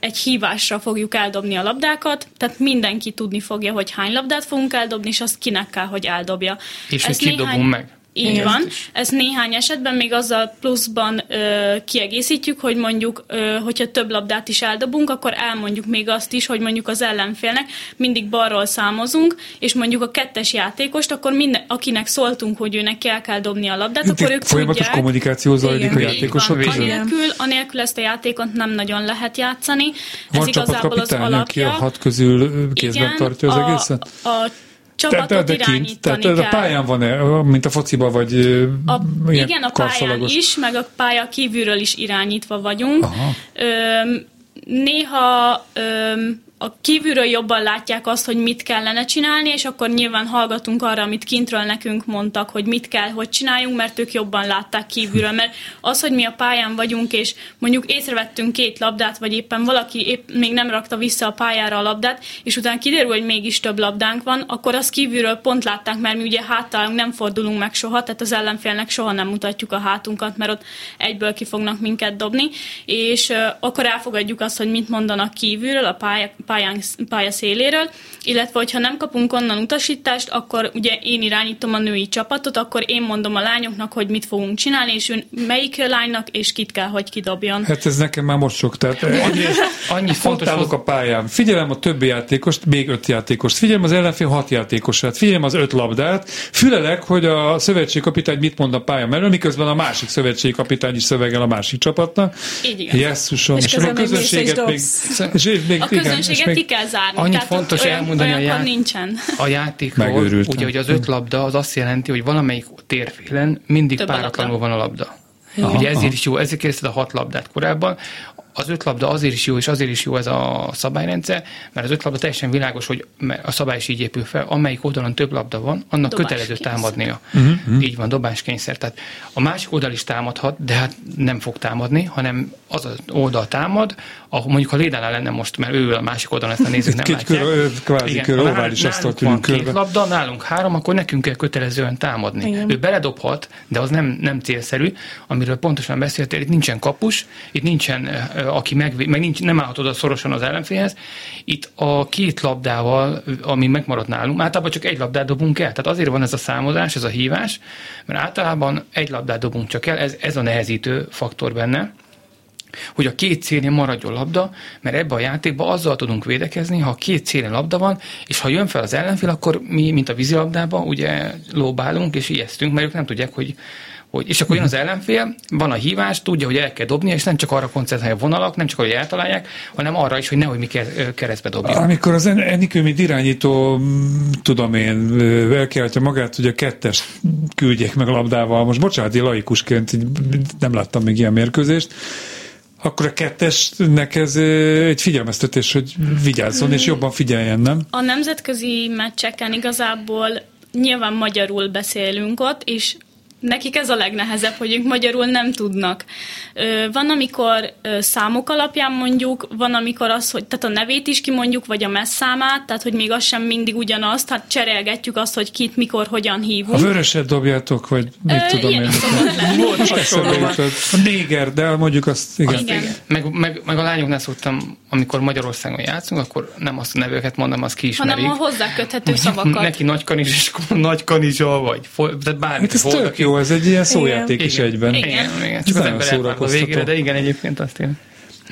egy hívásra fogjuk eldobni a labdákat, tehát mindenki tudni fogja, hogy hány labdát fogunk eldobni, és azt kinek kell, hogy eldobja. És hogy néhány... meg. Így Igen. van. Ez néhány esetben még azzal pluszban ö, kiegészítjük, hogy mondjuk, ö, hogyha több labdát is eldobunk, akkor elmondjuk még azt is, hogy mondjuk az ellenfélnek mindig balról számozunk, és mondjuk a kettes játékost, akkor minden, akinek szóltunk, hogy őnek el kell dobni a labdát, Itt akkor ők Folyamatos tudják. kommunikáció zajlik a játékosok között? Anélkül, anélkül ezt a játékot nem nagyon lehet játszani. Van Ez igazából az alapja. aki a hat közül kézben Igen, tartja az a, egészet? A csapatot de, de, de kint, tehát kell. a pályán van-e, mint a fociba, vagy a, Igen, a pályán is, meg a pálya kívülről is irányítva vagyunk. Aha. Öm, néha öm, a kívülről jobban látják azt, hogy mit kellene csinálni, és akkor nyilván hallgatunk arra, amit kintről nekünk mondtak, hogy mit kell, hogy csináljunk, mert ők jobban látták kívülről. Mert az, hogy mi a pályán vagyunk, és mondjuk észrevettünk két labdát, vagy éppen valaki épp még nem rakta vissza a pályára a labdát, és utána kiderül, hogy mégis több labdánk van, akkor az kívülről pont látták, mert mi ugye háttalunk nem fordulunk meg soha, tehát az ellenfélnek soha nem mutatjuk a hátunkat, mert ott egyből ki fognak minket dobni, és akkor elfogadjuk azt, hogy mit mondanak kívülről, a pálya, pályán, pálya széléről, illetve hogyha nem kapunk onnan utasítást, akkor ugye én irányítom a női csapatot, akkor én mondom a lányoknak, hogy mit fogunk csinálni, és ön melyik lánynak, és kit kell, hogy kidobjon. Hát ez nekem már most sok, tehát annyi, annyi fontos hoz... a pályán. Figyelem a többi játékost, még öt játékost, figyelem az ellenfél hat játékosát, figyelem az öt labdát, fülelek, hogy a szövetségkapitány mit mond a pálya mellől, miközben a másik szövetségkapitány is szövegel a másik csapatnak. Így igaz. Jesszusom, és, és a közönséget még, és még, a közönséget még... ki kell zárni. Annyit Tehát fontos olyan, elmondani olyan a, já... nincsen. a játékról, ugye, hogy az öt labda az azt jelenti, hogy valamelyik térfélen mindig Több páratlanul van a labda. Aha, Ugye ezért aha. is jó, ezért kezdted a hat labdát korábban. Az ötlabda azért is jó, és azért is jó ez a szabályrendszer, mert az ötlabda teljesen világos, hogy a szabály is így épül fel, amelyik oldalon több labda van, annak dobás kötelező kényszer. támadnia. Uh-huh. Így van, dobáskényszer. Tehát a másik oldal is támadhat, de hát nem fog támadni, hanem az az oldal támad, ahol mondjuk a Lédánál lenne most, mert ő a másik oldalon ezt a nézők nem látják. Kör, kvázi Igen, kör, ovális asztalt van két labda, nálunk három, akkor nekünk kell kötelezően támadni. Igen. Ő beledobhat, de az nem, nem célszerű, amiről pontosan beszéltél, itt nincsen kapus, itt nincsen, aki meg, meg nincs, nem állhat oda szorosan az ellenfélhez. Itt a két labdával, ami megmaradt nálunk, általában csak egy labdát dobunk el. Tehát azért van ez a számozás, ez a hívás, mert általában egy labdát dobunk csak el, ez, ez a nehezítő faktor benne hogy a két célén maradjon labda, mert ebbe a játékba azzal tudunk védekezni, ha két célén labda van, és ha jön fel az ellenfél, akkor mi, mint a vízilabdában, ugye lóbálunk és ijesztünk, mert ők nem tudják, hogy hogy, és akkor jön az ellenfél, van a hívás, tudja, hogy el kell dobni, és nem csak arra koncentrálja a vonalak, nem csak, hogy eltalálják, hanem arra is, hogy nehogy mi keresztbe dobja. Amikor az Enikő, mint irányító, tudom én, elkiáltja magát, hogy a kettest küldjék meg a labdával. Most bocsánat, én laikusként nem láttam még ilyen mérkőzést, akkor a kettesnek ez egy figyelmeztetés, hogy vigyázzon és jobban figyeljen, nem? A nemzetközi meccseken igazából nyilván magyarul beszélünk ott, és nekik ez a legnehezebb, hogy ők magyarul nem tudnak. Van, amikor számok alapján mondjuk, van, amikor az, hogy tehát a nevét is kimondjuk, vagy a messzámát, tehát hogy még az sem mindig ugyanaz, tehát cserélgetjük azt, hogy kit, mikor, hogyan hívunk. A vöröset dobjátok, vagy mit Ö, tudom én. A néger, de mondjuk azt, igen. igen. Meg, meg, meg, a lányoknál szoktam, amikor Magyarországon játszunk, akkor nem azt a nevőket mondom, az ki Hanem a hozzáköthető szavakat. Neki nagy kanizs, nagy kanizsa, vagy tehát bármit. Hát ez tök jó, ez egy ilyen szójáték igen. is egyben. Igen, igen. igen. Csak az ember a végére, de igen, egyébként azt én.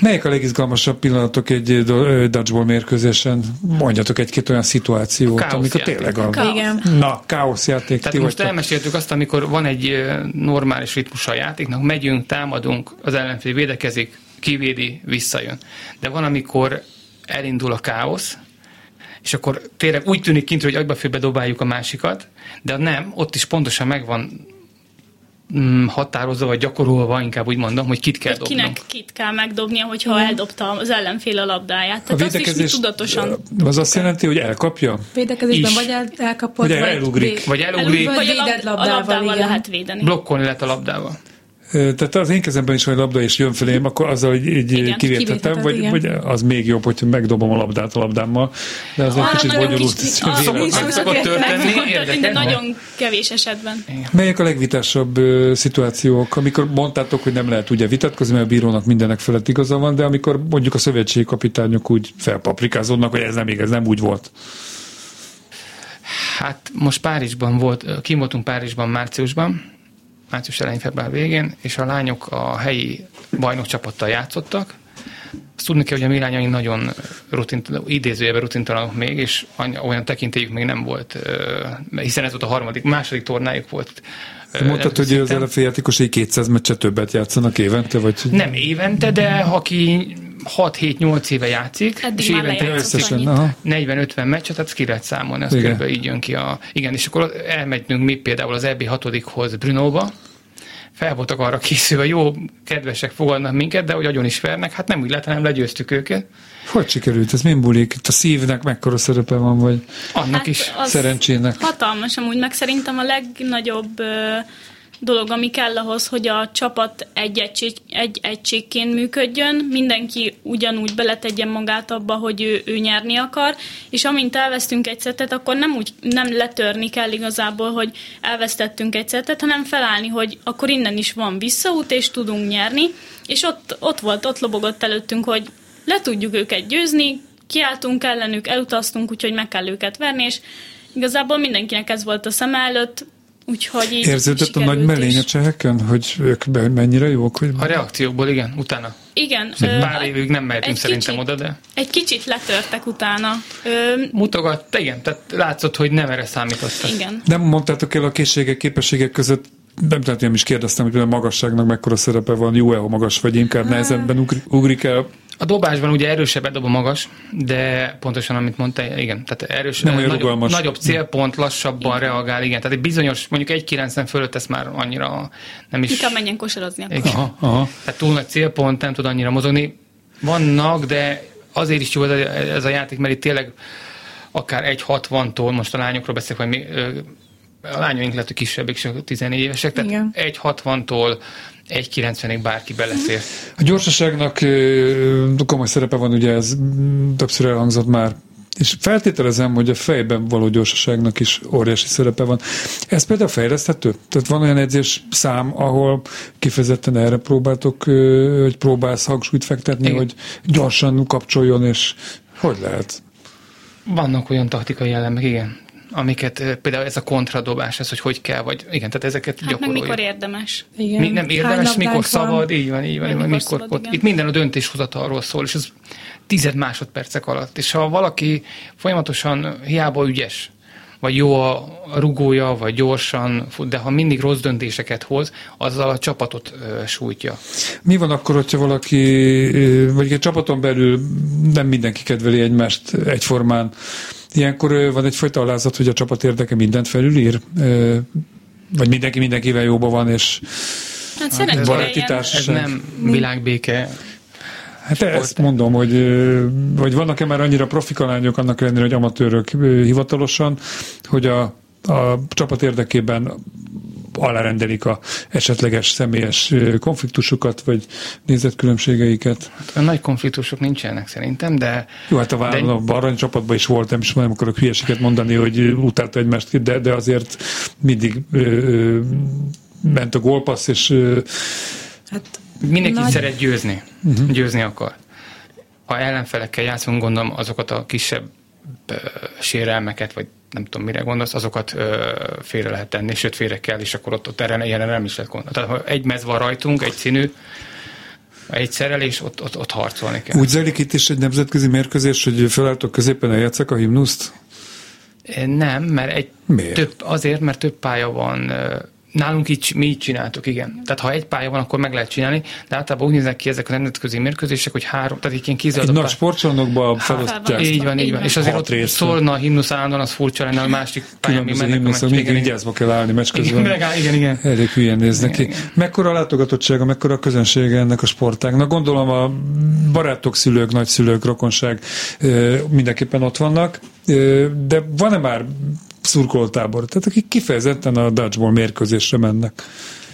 Melyek a legizgalmasabb pillanatok egy dodgeball mérkőzésen? Mondjatok egy-két olyan szituációt, amikor tényleg a... Igen. Na, káoszjáték. Tehát most vagytok. elmeséltük azt, amikor van egy normális ritmus a játéknak, megyünk, támadunk, az ellenfél védekezik, kivédi, visszajön. De van, amikor elindul a káosz, és akkor tényleg úgy tűnik kint, hogy agyba főbe dobáljuk a másikat, de nem, ott is pontosan megvan mm, határozva, vagy gyakorolva, inkább úgy mondom, hogy kit kell hogy dobni. Kinek kit kell megdobnia, hogyha Igen. eldobta az ellenfél a labdáját. Tehát a védekezés, azt is tudatosan... Az azt jelenti, hogy elkapja? Védekezésben vagy el, elkapott, vagy, vagy elugrik. Vagy elugrik. Vagy, vagy a labdával, a labdával lehet védeni. Blokkolni lehet a labdával. Tehát az én kezemben is van egy labda, és jön felém, akkor azzal, hogy így kivétetem, vagy, vagy az még jobb, hogy megdobom a labdát a labdámmal, de az egy kicsit bonyolult. Szokott történni, de nagyon kevés esetben. Melyek a legvitásabb szituációk, amikor mondtátok, hogy nem lehet ugye vitatkozni, mert a bírónak mindenek felett igaza van, de amikor mondjuk a szövetségi kapitányok úgy felpaprikázódnak, hogy ez nem igaz, nem úgy volt. Hát most Párizsban volt, kim voltunk Párizsban márciusban, március elején, február végén, és a lányok a helyi bajnok csapattal játszottak. Azt tudni kell, hogy a mi lányaink nagyon rutint, idézőjében rutintalanok még, és olyan tekintélyük még nem volt, hiszen ez volt a harmadik, második tornájuk volt Mondtad, hogy az LFA játékosai 200 meccset többet játszanak évente? Vagy? Nem évente, de aki 6-7-8 éve játszik, Eddig és évente összesen 40-50 meccset, tehát ki lehet számolni, az körülbelül így jön ki a... Igen, és akkor elmegyünk mi például az EB 6-hoz Brunóba, fel voltak arra készülve, jó, kedvesek fogadnak minket, de hogy agyon is vernek, hát nem úgy lehet, hanem legyőztük őket. Hogy sikerült? Ez mind bulik? Itt a szívnek mekkora szerepe van, vagy annak hát is szerencsének? Hatalmas amúgy, meg szerintem a legnagyobb dolog, ami kell ahhoz, hogy a csapat egy, egység, egy egységként működjön, mindenki ugyanúgy beletegyen magát abba, hogy ő, ő nyerni akar, és amint elvesztünk egy szetet, akkor nem úgy nem letörni kell igazából, hogy elvesztettünk egy szetet, hanem felállni, hogy akkor innen is van visszaút, és tudunk nyerni, és ott, ott volt, ott lobogott előttünk, hogy le tudjuk őket győzni, kiáltunk ellenük, elutaztunk, úgyhogy meg kell őket verni, és igazából mindenkinek ez volt a szem előtt, Úgyhogy így Érződött a nagy mellény a cseheken, hogy ők mennyire jók? Hogy... A reakciókból igen, utána. Igen. Ö, pár évig nem mehetünk szerintem kicsit, oda, de... Egy kicsit letörtek utána. Ö, Mutogat, igen, tehát látszott, hogy nem erre számítottak. Igen. Nem mondtátok el a készségek, képességek között nem, nem is kérdeztem, hogy a magasságnak mekkora szerepe van, jó-e, ha magas vagy, inkább nehezebben ugrik, ugrik el a dobásban ugye erősebb dob a magas, de pontosan amit mondta, igen, tehát erős, Nem nagyobb, rugalmas. nagyobb célpont, lassabban igen. reagál, igen, tehát egy bizonyos, mondjuk egy 90 fölött ezt már annyira nem is... Inkább menjen kosarazni Aha, aha. Tehát túl nagy célpont, nem tud annyira mozogni, Vannak, de azért is jó ez a, ez a játék, mert itt tényleg akár 1.60-tól, most a lányokról beszélek, vagy mi, a lányaink lehet, hogy kisebbek, csak 14 évesek, tehát 1.60-tól 1.90-ig bárki beleszér. A gyorsaságnak komoly szerepe van, ugye ez többször elhangzott már és feltételezem, hogy a fejben való gyorsaságnak is óriási szerepe van. Ez például fejleszthető? Tehát van olyan edzés szám, ahol kifejezetten erre próbáltok, hogy próbálsz hangsúlyt fektetni, Igen. hogy gyorsan kapcsoljon, és hogy lehet? Vannak olyan taktikai elemek, igen amiket például ez a kontradobás, ez, hogy hogy kell, vagy igen, tehát ezeket hát gyakoroljuk. meg mikor érdemes. Igen. Mi, nem érdemes, mikor van. szabad, így van, így van, mikor, mikor szabad, ott, Itt minden a döntéshozatalról szól, és ez tized másodpercek alatt. És ha valaki folyamatosan hiába ügyes, vagy jó a rugója, vagy gyorsan, de ha mindig rossz döntéseket hoz, azzal a csapatot ö, sújtja. Mi van akkor, hogyha valaki, vagy egy csapaton belül nem mindenki kedveli egymást egyformán, Ilyenkor van egyfajta alázat, hogy a csapat érdeke mindent felülír? Vagy mindenki mindenkivel jóban van, és hát szerencsére Ez nem világbéke Hát sport. ezt mondom, hogy, hogy vannak-e már annyira profikalányok annak ellenére, hogy amatőrök hivatalosan, hogy a, a csapat érdekében alárendelik a esetleges személyes konfliktusokat, vagy nézetkülönbségeiket? Hát a nagy konfliktusok nincsenek szerintem, de... Jó, hát a, de... a aranycsapatban is voltam, és nem akarok hülyeséget mondani, hogy utálta egymást, de, de azért mindig ö, ö, ment a gólpassz, és... Ö, hát Mindenki nagy... szeret győzni. Uh-huh. Győzni akar. Ha ellenfelekkel játszunk, gondolom azokat a kisebb sérelmeket, vagy nem tudom, mire gondolsz, azokat ö, félre lehet tenni, sőt félre kell, és akkor ott, ott erre ilyen nem is lehet gondolni. Tehát ha egy mez van rajtunk, egy színű, egy szerelés, ott, ott, ott harcolni kell. Úgy zajlik itt is egy nemzetközi mérkőzés, hogy felálltok középen eljátszak a himnuszt? Nem, mert egy Miért? több, azért, mert több pálya van Nálunk így, mi így csináltuk, igen. Tehát ha egy pálya van, akkor meg lehet csinálni, de általában úgy néznek ki ezek a nemzetközi mérkőzések, hogy három, tehát egy ilyen kizadott. Egy nagy sportcsarnokba felosztják. Így van, így van. És azért ott részt. szólna a himnusz állandóan, az furcsa lenne, a másik pályán mi mennek. Himnusz, mindig vigyázva kell állni meccs közben. Igen, igen, igen. Elég hülyen néznek ki. Mekkora a látogatottsága, mekkora a közönsége ennek a sportágnak? Gondolom a barátok, szülők, nagyszülők, rokonság mindenképpen ott vannak, de van-e már szurkoltábor, tehát akik kifejezetten a dodgeball mérkőzésre mennek.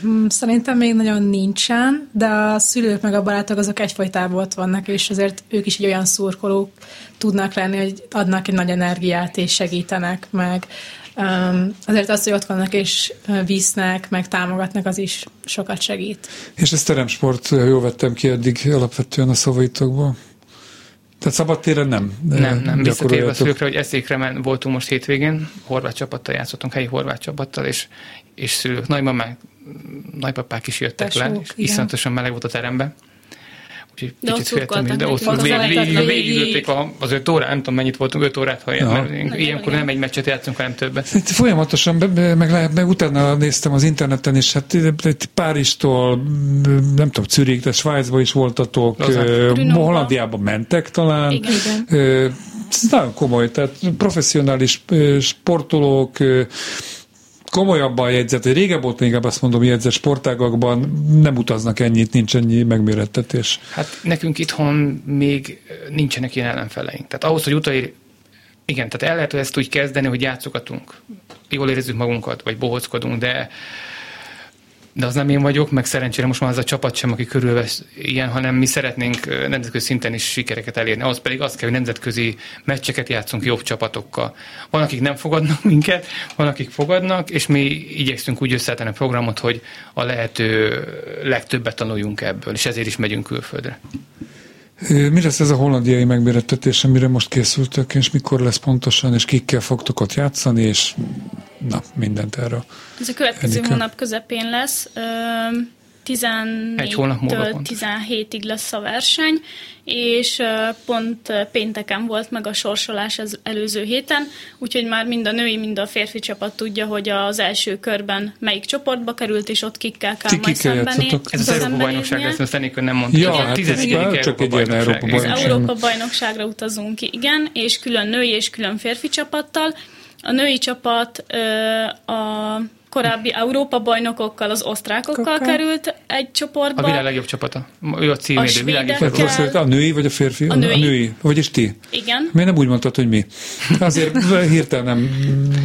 Hmm, szerintem még nagyon nincsen, de a szülők meg a barátok azok egyfajtában ott vannak, és azért ők is egy olyan szurkolók tudnak lenni, hogy adnak egy nagy energiát és segítenek meg. Um, azért az, hogy ott vannak és visznek, meg támogatnak, az is sokat segít. És ez teremsport, jól vettem ki eddig alapvetően a szavaitokból? Tehát szabadtéren nem? Nem, nem. Visszatérve a szülőkre, hogy eszékre voltunk most hétvégén, horvát csapattal játszottunk, helyi horvát csapattal, és, és szülők, nagymamák, nagypapák is jöttek Tesók, le, és iszonyatosan meleg volt a teremben Úgyhogy de kicsit féltem, de ott végig, végigülték az öt órát, nem tudom mennyit voltunk, öt órát, ha ja. mert ilyenkor nem egy meccset játszunk, hanem többet. Itt folyamatosan, meg, meg, meg utána néztem az interneten, és hát Párizstól, nem tudom, Zürich, de Svájcba is voltatok, Hollandiába mentek talán. Igen. Ez nagyon komoly, tehát professzionális sportolók, komolyabban jegyzett, hogy régebb volt még azt mondom, jegyzett sportágakban nem utaznak ennyit, nincs ennyi megmérettetés. Hát nekünk itthon még nincsenek ilyen ellenfeleink. Tehát ahhoz, hogy utai, igen, tehát el lehet ezt úgy kezdeni, hogy játszogatunk, jól érezzük magunkat, vagy bohockodunk, de de az nem én vagyok, meg szerencsére most már az a csapat sem, aki körülvesz ilyen, hanem mi szeretnénk nemzetközi szinten is sikereket elérni. Az pedig az kell, hogy nemzetközi meccseket játszunk jobb csapatokkal. Van, akik nem fogadnak minket, van, akik fogadnak, és mi igyekszünk úgy összeállítani a programot, hogy a lehető legtöbbet tanuljunk ebből, és ezért is megyünk külföldre. Mi lesz ez a hollandiai megbérettetés, amire most készültök, és mikor lesz pontosan, és kikkel fogtok ott játszani, és na, mindent erről. Ez a következő Enika. hónap közepén lesz. 14-től 17-ig lesz a verseny, és pont pénteken volt meg a sorsolás az előző héten, úgyhogy már mind a női, mind a férfi csapat tudja, hogy az első körben melyik csoportba került, és ott kikkel kell majd szembenézni. Ez az Európa bajnokság lesz, ezt Enikő nem mondta. Ja, hát ez csak egy ilyen Európa bajnokság. Az Európa bajnokságra utazunk ki, igen, és külön női és külön férfi csapattal. A női csapat a korábbi Európa bajnokokkal, az osztrákokkal Kokkal. került egy csoportba. A világ legjobb csapata. Ő a címédő, világ A női vagy a férfi? A női. A női. Vagyis ti? Igen. Miért nem úgy mondtad, hogy mi? Azért hirtelen nem...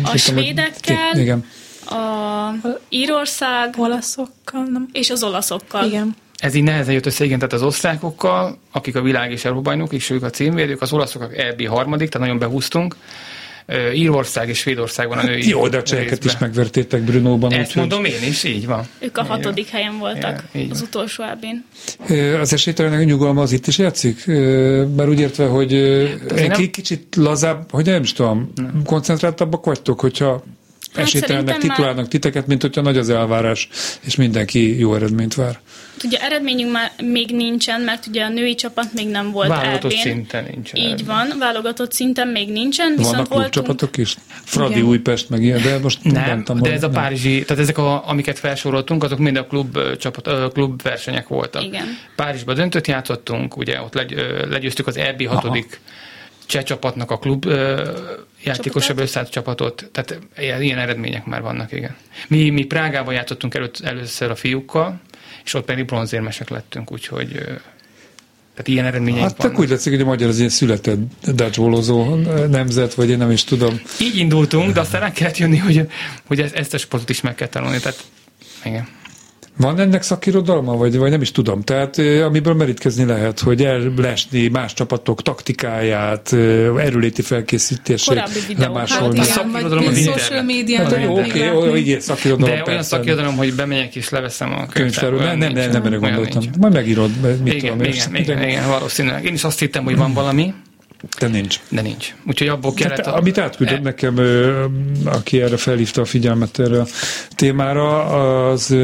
A hittem, svédekkel, igen. a Írország, olaszokkal, nem? és az olaszokkal. Igen. Ez így nehezen jött össze, igen, tehát az osztrákokkal, akik a világ és Európa bajnok, és ők a címvédők, az olaszok a EB harmadik, tehát nagyon behúztunk, Írország és Svédország van a női Jó, de a cseheket is megvertétek Brunóban. Ezt úgy, mondom én is, így van. Ők a hatodik helyen voltak ja, az utolsó ábén. Az esélytelenek nyugalma az itt is játszik? Bár úgy értve, hogy hát nem... kicsit lazább, hogy nem is tudom, nem. koncentráltabbak vagytok, hogyha hát esélytelenek titulálnak már... titeket, mint hogyha nagy az elvárás, és mindenki jó eredményt vár. Ugye eredményünk már még nincsen, mert ugye a női csapat még nem volt Válogatott elvén. szinten nincsen. Így van, válogatott szinten még nincsen. Viszont Vannak voltunk... csapatok is? Fradi, Igen. Újpest, meg ilyen, de most nem, mondtam, de ez a párizsi, tehát ezek, a, amiket felsoroltunk, azok mind a klub, csapat, klub versenyek voltak. Igen. Párizsban döntött játszottunk, ugye ott legy, legyőztük az EB hatodik cseh csapatnak a klub játékosabb összeállt csapatot, tehát ilyen eredmények már vannak, igen. Mi, mi Prágában játszottunk előtt, először a fiúkkal, és ott pedig bronzérmesek lettünk, úgyhogy tehát ilyen eredményeink hát, vannak. úgy látszik, hogy a magyar az ilyen született dodgeballozó nemzet, vagy én nem is tudom. Így indultunk, de aztán rá kellett jönni, hogy, hogy ezt a sportot is meg kell tanulni. Tehát, igen. Van ennek szakirodalma, vagy, vagy nem is tudom. Tehát amiből merítkezni lehet, hogy ellesni más csapatok taktikáját, erőléti felkészítését lemásolni. Hát, a szakirodalom az social media. Hát, jó, oké, okay, igen, szakirodalom. De olyan szakirodalom, hogy bemegyek és leveszem a könyvtáról. Nem, nem, nem, nem erre gondoltam. Majd megírod, mit igen, tudom. Igen, igen, igen, valószínűleg. Én is azt hittem, hogy van valami, de nincs. De nincs. Úgyhogy abból kellett... A... Amit átküldött e... nekem, aki erre felhívta a figyelmet erre a témára, az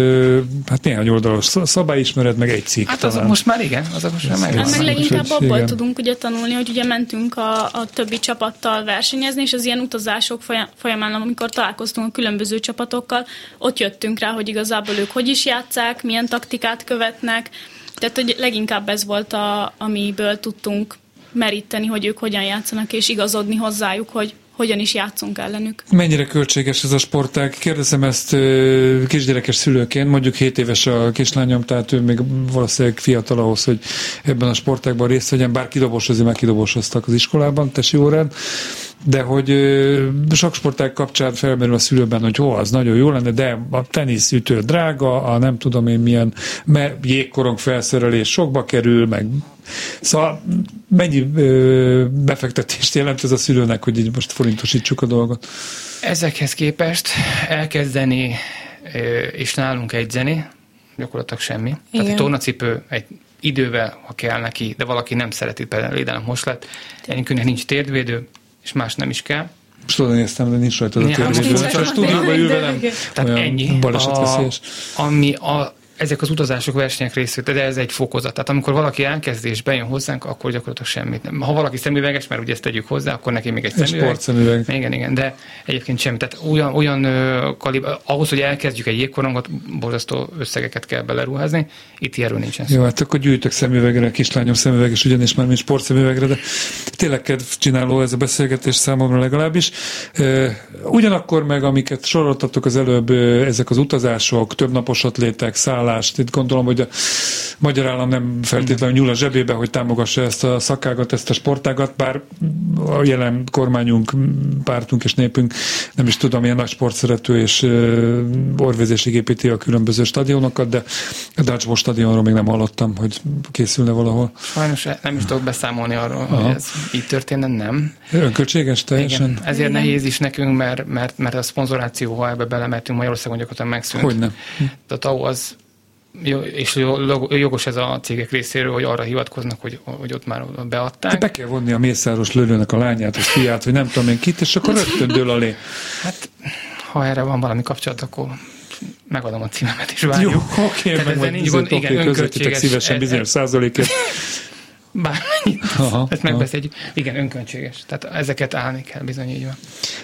hát néhány oldalos szabályismeret, meg egy cikk Hát azok most már igen, azok most már meg. Hát meg leginkább abból igen. tudunk ugye tanulni, hogy ugye mentünk a, a többi csapattal versenyezni, és az ilyen utazások folyamán, amikor találkoztunk a különböző csapatokkal, ott jöttünk rá, hogy igazából ők hogy is játszák, milyen taktikát követnek, tehát, hogy leginkább ez volt, a, amiből tudtunk meríteni, hogy ők hogyan játszanak, és igazodni hozzájuk, hogy hogyan is játszunk ellenük. Mennyire költséges ez a sportág? Kérdezem ezt kisgyerekes szülőként, mondjuk 7 éves a kislányom, tehát ő még valószínűleg fiatal ahhoz, hogy ebben a sportágban részt vegyen, bár kidobósozni, meg kidobósoztak az iskolában, tesi órán, de hogy ö, sok sportág kapcsán felmerül a szülőben, hogy jó, az nagyon jó lenne, de a teniszütő drága, a nem tudom én milyen jégkorong felszerelés sokba kerül, meg Szóval mennyi ö, befektetést jelent ez a szülőnek, hogy így most forintosítsuk a dolgot? Ezekhez képest elkezdeni és nálunk egyzeni, gyakorlatilag semmi. Igen. Tehát egy tornacipő egy idővel, ha kell neki, de valaki nem szereti például lédelem most lett, egyikünknek nincs térdvédő, és más nem is kell. Most oda néztem, de nincs rajta a térdvédő. A stúdióban ül velem. Tehát ennyi. A, ami a ezek az utazások, versenyek részét, de ez egy fokozat. Tehát amikor valaki elkezd és bejön hozzánk, akkor gyakorlatilag semmit. Nem. Ha valaki szemüveges, mert ugye ezt tegyük hozzá, akkor neki még egy szemüveg. Sportszemüveg. Igen, igen, de egyébként semmi. Tehát olyan, olyan kalib, ahhoz, hogy elkezdjük egy jégkorongot, borzasztó összegeket kell beleruházni. Itt ilyenről nincsen szó. Jó, hát akkor gyűjtök szemüvegre, kislányom szemüveg is ugyanis már mint sportszemüvegre, de tényleg kedv csináló ez a beszélgetés számomra legalábbis. Ugyanakkor meg, amiket soroltatok az előbb, ezek az utazások, többnapos atlétek, szállás, állást. Itt gondolom, hogy a magyar állam nem feltétlenül nyúl a zsebébe, hogy támogassa ezt a szakágat, ezt a sportágat, bár a jelen kormányunk, pártunk és népünk nem is tudom, ilyen nagy sportszerető és orvézésig építi a különböző stadionokat, de a Dutchball stadionról még nem hallottam, hogy készülne valahol. Sajnos nem is tudok beszámolni arról, Aha. hogy ez így történne, nem. Önköltséges teljesen? Igen. Ezért Igen. nehéz is nekünk, mert, mert, mert a szponzoráció, ha ebbe belemetünk, Magyarországon gyakorlatilag megszűnt. Hogyne. Tehát az és jogos ez a cégek részéről, hogy arra hivatkoznak, hogy, hogy ott már beadták. Hát be kell vonni a mészáros lőlőnek a lányát, a fiát, hogy nem tudom én kit, és akkor rögtön dől alé. Hát, ha erre van valami kapcsolat, akkor megadom a címemet is várjuk. Jó, oké, okay, meg majd gond, igen, közvetítek szívesen bizonyos százalékért. Bármennyit, aha, ezt megbeszéljük. Igen, önköltséges. Tehát ezeket állni kell, bizony így van.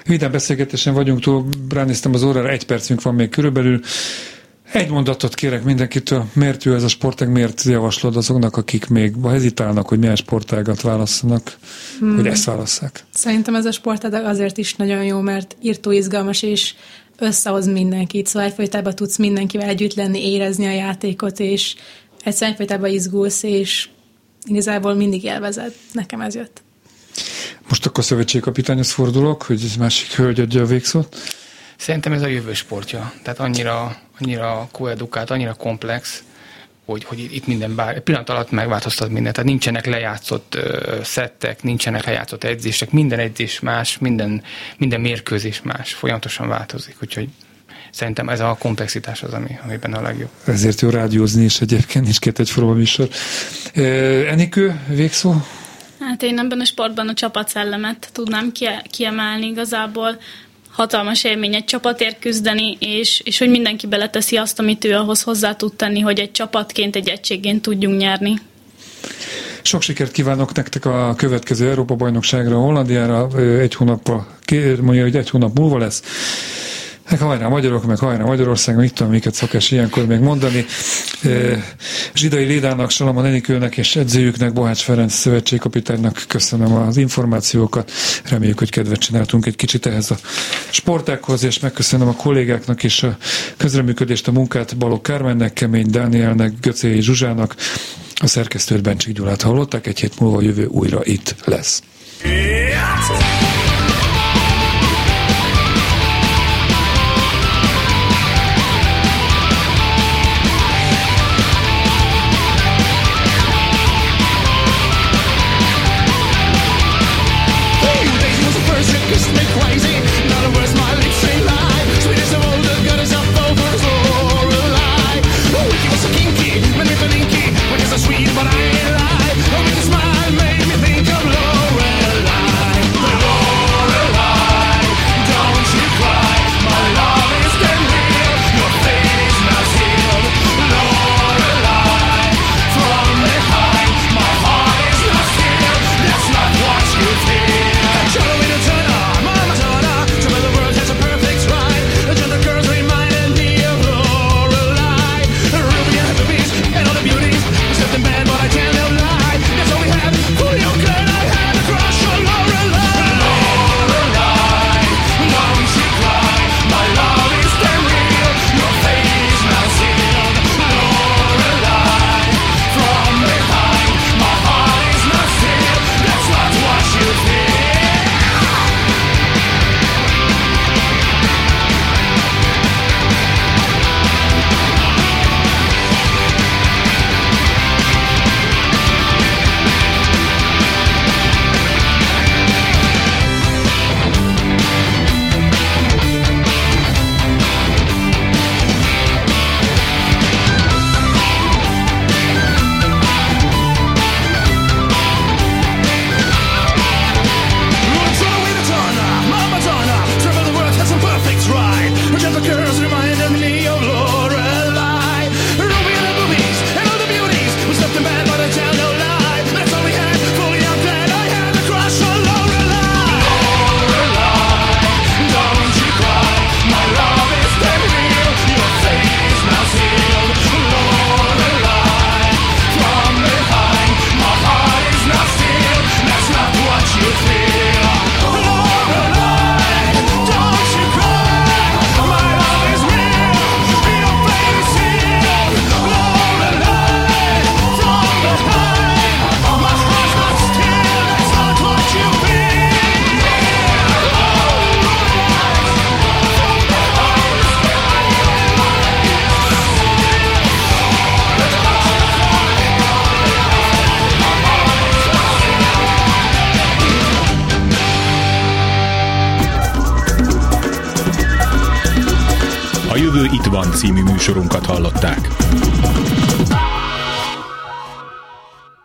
Vidám beszélgetésen vagyunk túl, ránéztem az órára, egy percünk van még körülbelül. Egy mondatot kérek mindenkitől, miért jó ez a sportág, miért javaslod azoknak, akik még hezitálnak, hogy milyen sportágat válasszanak, hmm. hogy ezt válasszák? Szerintem ez a sportág azért is nagyon jó, mert írtó izgalmas, és összehoz mindenkit, szóval egyfolytában tudsz mindenkivel együtt lenni, érezni a játékot, és egyszerűen egyfolytában izgulsz, és igazából mindig élvezed. Nekem ez jött. Most akkor szövetségkapitányhoz fordulok, hogy egy másik hölgy adja a végszót. Szerintem ez a jövő sportja. Tehát annyira, annyira koedukált, annyira komplex, hogy, hogy itt minden bár, pillanat alatt megváltoztat mindent. Tehát nincsenek lejátszott uh, szettek, nincsenek lejátszott edzések, minden edzés más, minden, minden mérkőzés más, folyamatosan változik. Úgyhogy szerintem ez a komplexitás az, ami, ami benne a legjobb. Ezért jó rádiózni, és egyébként nincs két egyforma műsor. Enikő, végszó? Hát én ebben a sportban a csapatszellemet tudnám kiemelni igazából. Hatalmas élmény egy csapatért küzdeni, és, és hogy mindenki beleteszi azt, amit ő ahhoz hozzá tud tenni, hogy egy csapatként, egy egységként tudjunk nyerni. Sok sikert kívánok nektek a következő Európa-bajnokságra, Hollandiára egy hónappal, mondja, hogy egy hónap múlva lesz meg hajrá magyarok, meg hajrá Magyarország, mit tudom, miket szokás ilyenkor még mondani. Zsidai Lédának, Salama Nenikőnek és edzőjüknek, Bohács Ferenc szövetségkapitánynak köszönöm az információkat. Reméljük, hogy kedvet csináltunk egy kicsit ehhez a sportákhoz, és megköszönöm a kollégáknak is a közreműködést, a munkát Balogh Kármennek, Kemény Dánielnek, Göcéi Zsuzsának, a szerkesztőt Bencsik Gyulát hallották, egy hét múlva jövő újra itt lesz. Yeah! Műsorunkat hallották.